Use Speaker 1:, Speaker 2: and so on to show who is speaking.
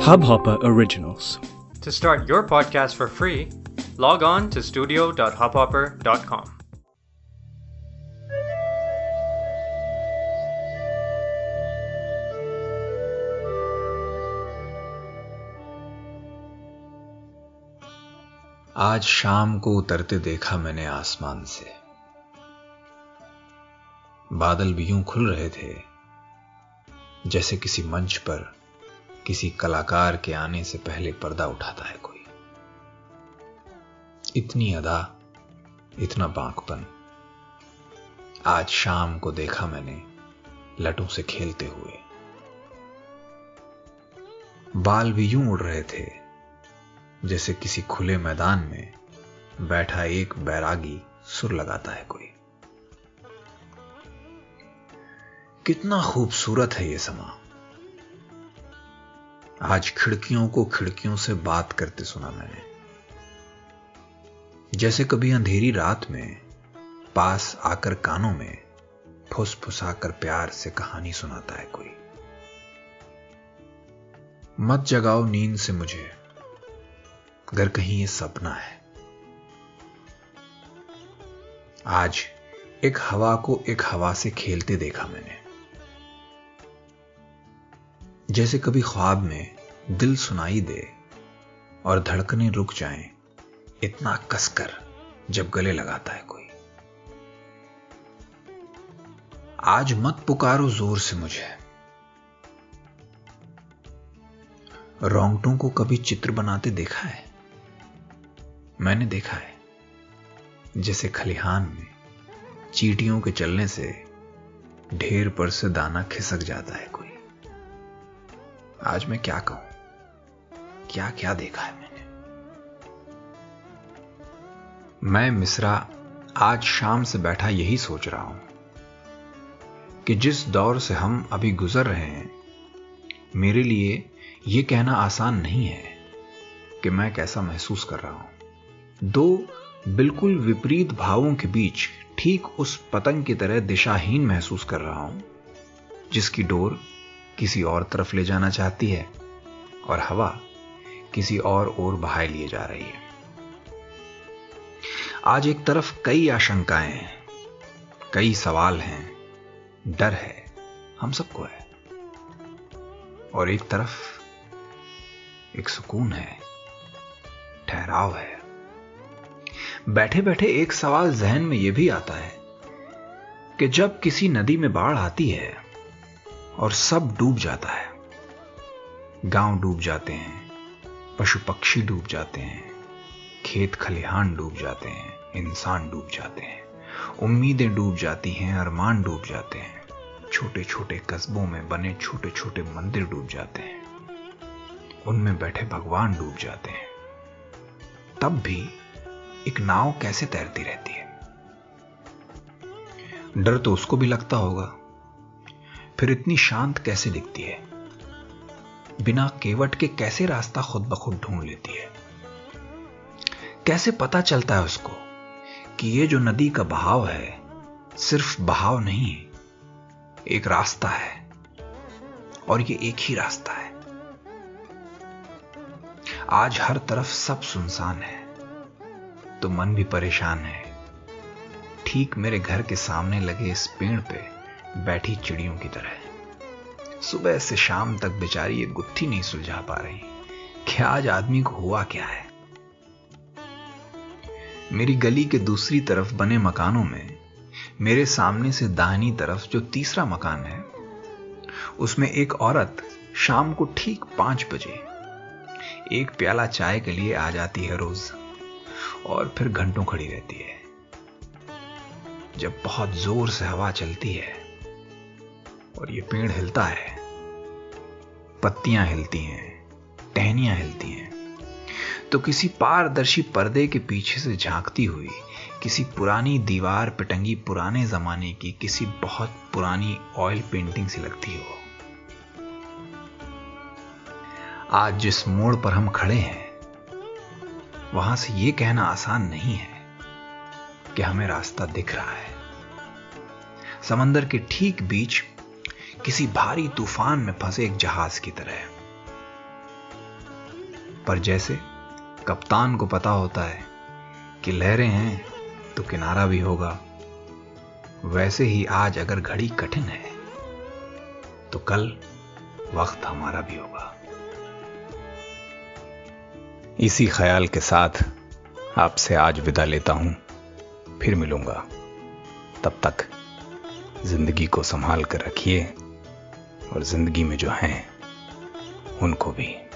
Speaker 1: Hubhopper Originals.
Speaker 2: To start your podcast for free, log on to studio.hubhopper.com.
Speaker 3: आज शाम को उतरते देखा मैंने आसमान से बादल भी यूँ खुल रहे थे जैसे किसी मंच पर किसी कलाकार के आने से पहले पर्दा उठाता है कोई। इतनी अदा, इतना बांकपन। आज शाम को देखा मैंने लटों से खेलते हुए। बाल भी यूँ उड़ रहे थे, जैसे किसी खुले मैदान में बैठा एक बैरागी सुर लगाता है कोई। कितना खूबसूरत है ये समा। आज खिड़कियों को खिड़कियों से बात करते सुना मैंने। जैसे कभी अंधेरी रात में, पास आकर कानों में फुस फुसाकर प्यार से कहानी सुनाता है कोई। मत जगाओ नींद से मुझे, अगर कहीं ये सपना है। आज एक हवा को एक हवा से खेलते देखा मैंने। जैसे कभी ख्वाब में दिल सुनाई दे और धड़कने रुक जाएँ, इतना कसकर जब गले लगाता है कोई। आज मत पुकारो ज़ोर से मुझे। रोंगटों को कभी चित्र बनाते देखा है? मैंने देखा है, जैसे खलिहान में चीटियों के चलने से ढेर पर से दाना खिसक जाता है कोई। आज मैं क्या कहूँ? क्या क्या देखा है मैंने? मैं मिश्रा आज शाम से बैठा यही सोच रहा हूँ कि जिस दौर से हम अभी गुजर रहे हैं, मेरे लिए यह कहना आसान नहीं है कि मैं कैसा महसूस कर रहा हूँ। दो बिल्कुल विपरीत भावों के बीच ठीक उस पतंग की तरह दिशाहीन महसूस कर रहा हूँ, जिसकी डोर किसी और तरफ़ ले जाना चाहती है और हवा किसी और ओर बहाए लिए जा रही है। आज एक तरफ़ कई आशंकाएँ हैं, कई सवाल हैं, डर है, हम सबको है। और एक तरफ़ एक सुकून है, ठहराव है। बैठे बैठे एक सवाल जहन में यह भी आता है कि जब किसी नदी में बाढ़ आती है और सब डूब जाता है। गाँव डूब जाते हैं, पशु पक्षी डूब जाते हैं, खेत खलिहान डूब जाते हैं, इंसान डूब जाते हैं, उम्मीदें डूब जाती हैं, अरमान डूब जाते हैं छोटे छोटे कस्बों में बने छोटे छोटे मंदिर डूब जाते हैं, उनमें बैठे भगवान डूब जाते हैं। तब भी एक नाव कैसे तैरती रहती है? डर तो उसको भी लगता होगा। फिर इतनी शांत कैसे दिखती है? बिना केवट के कैसे रास्ता खुद ब खुद ढूंढ लेती है? कैसे पता चलता है उसको कि ये जो नदी का बहाव है, सिर्फ़ बहाव नहीं, एक रास्ता है, और ये एक ही रास्ता है। आज हर तरफ़ सब सुनसान है तो मन भी परेशान है। ठीक मेरे घर के सामने लगे इस पेड़ पे बैठी चिड़ियों की तरह सुबह से शाम तक बेचारी ये गुत्थी नहीं सुलझा पा रही। कि आज आदमी को हुआ क्या है? मेरी गली के दूसरी तरफ़ बने मकानों में, मेरे सामने से दाहिनी तरफ़ जो तीसरा मकान है, उसमें एक औरत शाम को ठीक पाँच बजे एक प्याला चाय के लिए आ जाती है रोज, और फिर घंटों खड़ी रहती है। जब बहुत ज़ोर से हवा चलती है और ये पेड़ हिलता है। पत्तियाँ हिलती हैं, टहनियाँ हिलती हैं। तो किसी पारदर्शी पर्दे के पीछे से झांकती हुई, किसी पुरानी दीवार पिटंगी पुराने जमाने की किसी बहुत पुरानी ऑयल पेंटिंग से लगती हो। आज जिस मोड़ पर हम खड़े हैं, वहाँ से यह कहना आसान नहीं है कि हमें रास्ता दिख रहा है। समंदर के ठीक बीच किसी भारी तूफ़ान में फंसे एक जहाज़ की तरह पर जैसे कप्तान को पता होता है कि लहरें हैं तो किनारा भी होगा। वैसे ही आज अगर घड़ी कठिन है तो कल वक्त हमारा भी होगा। इसी ख्याल के साथ आपसे आज विदा लेता हूँ। फिर मिलूँगा। तब तक ज़िंदगी को संभाल कर रखिए। और ज़िंदगी में जो हैं उनको भी।